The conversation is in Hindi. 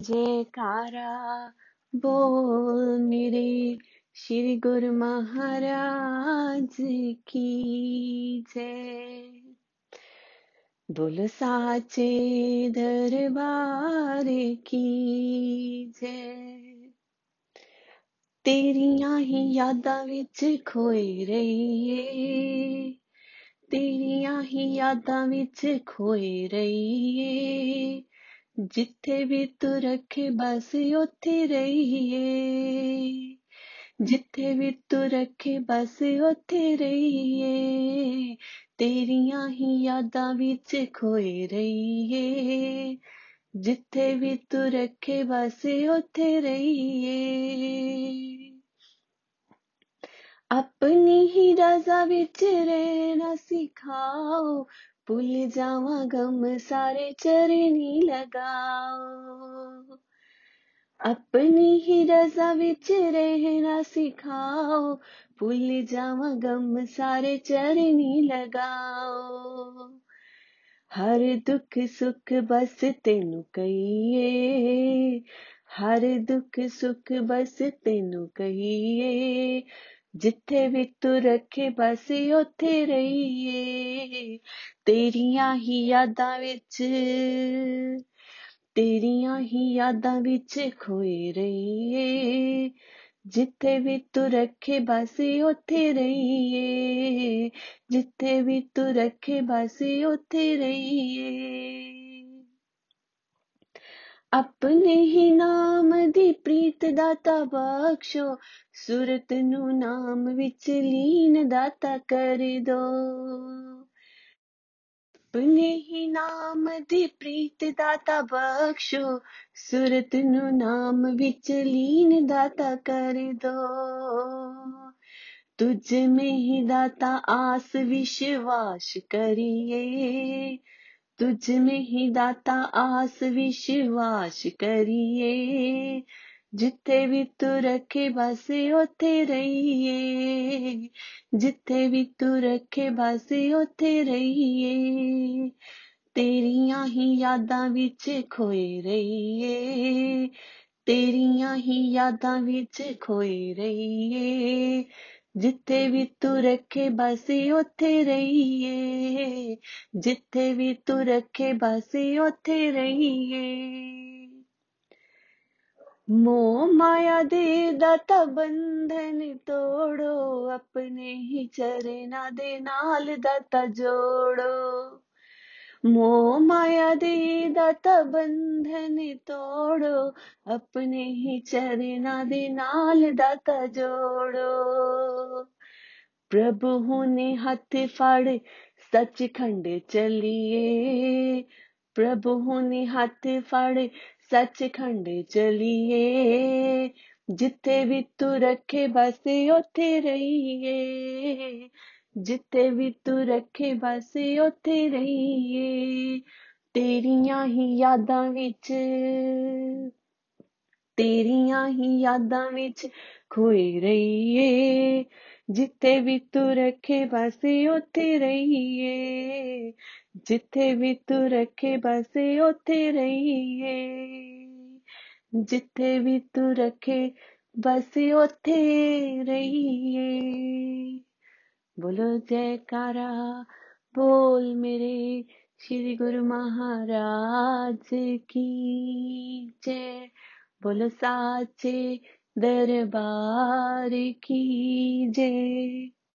जयकारा। बोल मेरे श्री गुरु महाराज की जय। बोल साचे दरबार की जय। तेरियाँ ही यादां विच खोए रहिए। तेरियाँ ही यादां विच खोए रहिए। ਜਿੱਥੇ ਵੀ ਤੂੰ ਰੱਖੇ ਬਸ ਉੱਥੇ ਰਹੀਏ ਜਿੱਥੇ ਵੀ ਤੂੰ ਰੱਖੇ ਬਸ ਉੱਥੇ ਰਹੀਏ ਤੇਰੀਆਂ ਹੀ ਯਾਦਾਂ ਵਿੱਚ ਖੋਏ ਰਹੀਏ ਜਿੱਥੇ ਵੀ ਤੂੰ ਰੱਖੇ ਬਸ ਉੱਥੇ ਰਹੀਏ ਆਪਣੀ ਹੀ ਰਜ਼ਾ ਵਿੱਚ ਰਹਿਣਾ ਸਿਖਾਓ भूल जावा गम सारे चरनी लगाओ। अपनी ही रजा विच रहना सिखाओ। भूल जावा गम सारे चरनी लगाओ। हर दुख सुख बस तेनु कहिए। हर दुख सुख बस तेनु कहिए। जिथे भी तू रखे बस उथे रहिए। ਤੇਰੀਆਂ ਹੀ ਯਾਦਾਂ ਵਿੱਚ ਤੇਰੀਆਂ ਹੀ ਯਾਦਾਂ ਵਿੱਚ ਖੋਏ ਰਹੀਏ ਜਿੱਥੇ ਵੀ ਤੂੰ ਰੱਖੇ ਬਸ ਉੱਥੇ ਰਹੀਏ ਜਿੱਥੇ ਵੀ ਤੂੰ ਰੱਖੇ ਬਸ ਉੱਥੇ ਰਹੀਏ ਆਪਣੇ ਹੀ ਨਾਮ ਦੀ ਪ੍ਰੀਤ ਦਾਤਾ ਬਖਸ਼ੋ ਸੁਰਤ ਨੂੰ ਨਾਮ ਵਿੱਚ ਲੀਨ ਦਾਤਾ ਕਰ ਦੋ अपने ही नाम दी प्रीत दाता बख्शो। सूरत नु नाम विच लीन दाता कर दो। तुझ में ही दाता आस विश्वास करिए। तुझ में ही दाता आस विश्वास करिए। ਜਿੱਥੇ ਵੀ ਤੂੰ ਰੱਖੇ ਬਸ ਉੱਥੇ ਰਹੀਏ ਜਿੱਥੇ ਵੀ ਤੂੰ ਰੱਖੇ ਬਸ ਉੱਥੇ ਰਹੀਏ ਤੇਰੀਆਂ ਹੀ ਯਾਦਾਂ ਵਿੱਚ ਖੋਏ ਰਹੀਏ ਤੇਰੀਆਂ ਹੀ ਯਾਦਾਂ ਵਿੱਚ ਖੋਏ ਰਹੀਏ ਜਿੱਥੇ ਵੀ ਤੂੰ ਰੱਖੇ ਬਸ ਉੱਥੇ ਰਹੀਏ ਜਿੱਥੇ ਵੀ ਤੂੰ ਰੱਖੇ ਬਸ ਉੱਥੇ ਰਹੀਏ मोह माया दे दाता बंधन तोड़ो, अपने ही चरना दे नाल दाता जोड़ो। मोह माया दे दाता बंधन तोड़ो, अपने ही चरना दे नाल दाता जोड़ो। प्रभु ने हथ फड़, सचखंड चलिए। प्रभु ने हथ फड़ ਸੱਚਖੰਡ ਚਲੀਏ ਜਿੱਥੇ ਵੀ ਤੂੰ ਰੱਖੇ ਬਸ ਉੱਥੇ ਰਹੀਏ ਜਿੱਥੇ ਵੀ ਤੂੰ ਰੱਖੇ ਬਸ ਉੱਥੇ ਰਹੀਏ ਤੇਰੀਆਂ ਹੀ ਯਾਦਾਂ ਵਿੱਚ ਤੇਰੀਆਂ ਹੀ ਯਾਦਾਂ ਵਿੱਚ ਖੋਏ ਰਹੀਏ ਜਿੱਥੇ ਵੀ ਤੂੰ ਰੱਖੇ ਬਸ ਉੱਥੇ ਰਹੀਏ ਜਿੱਥੇ ਵੀ ਤੂੰ ਰੱਖੇ ਬਸ ਉੱਥੇ ਰਹੀਏ ਜਿੱਥੇ ਵੀ ਤੂੰ ਰੱਖੇ ਬਸ ਉੱਥੇ ਰਹੀਏ बोलो जयकारा बोल मेरे श्री गुरु महाराज की जय बोलो साचे दरबार की जय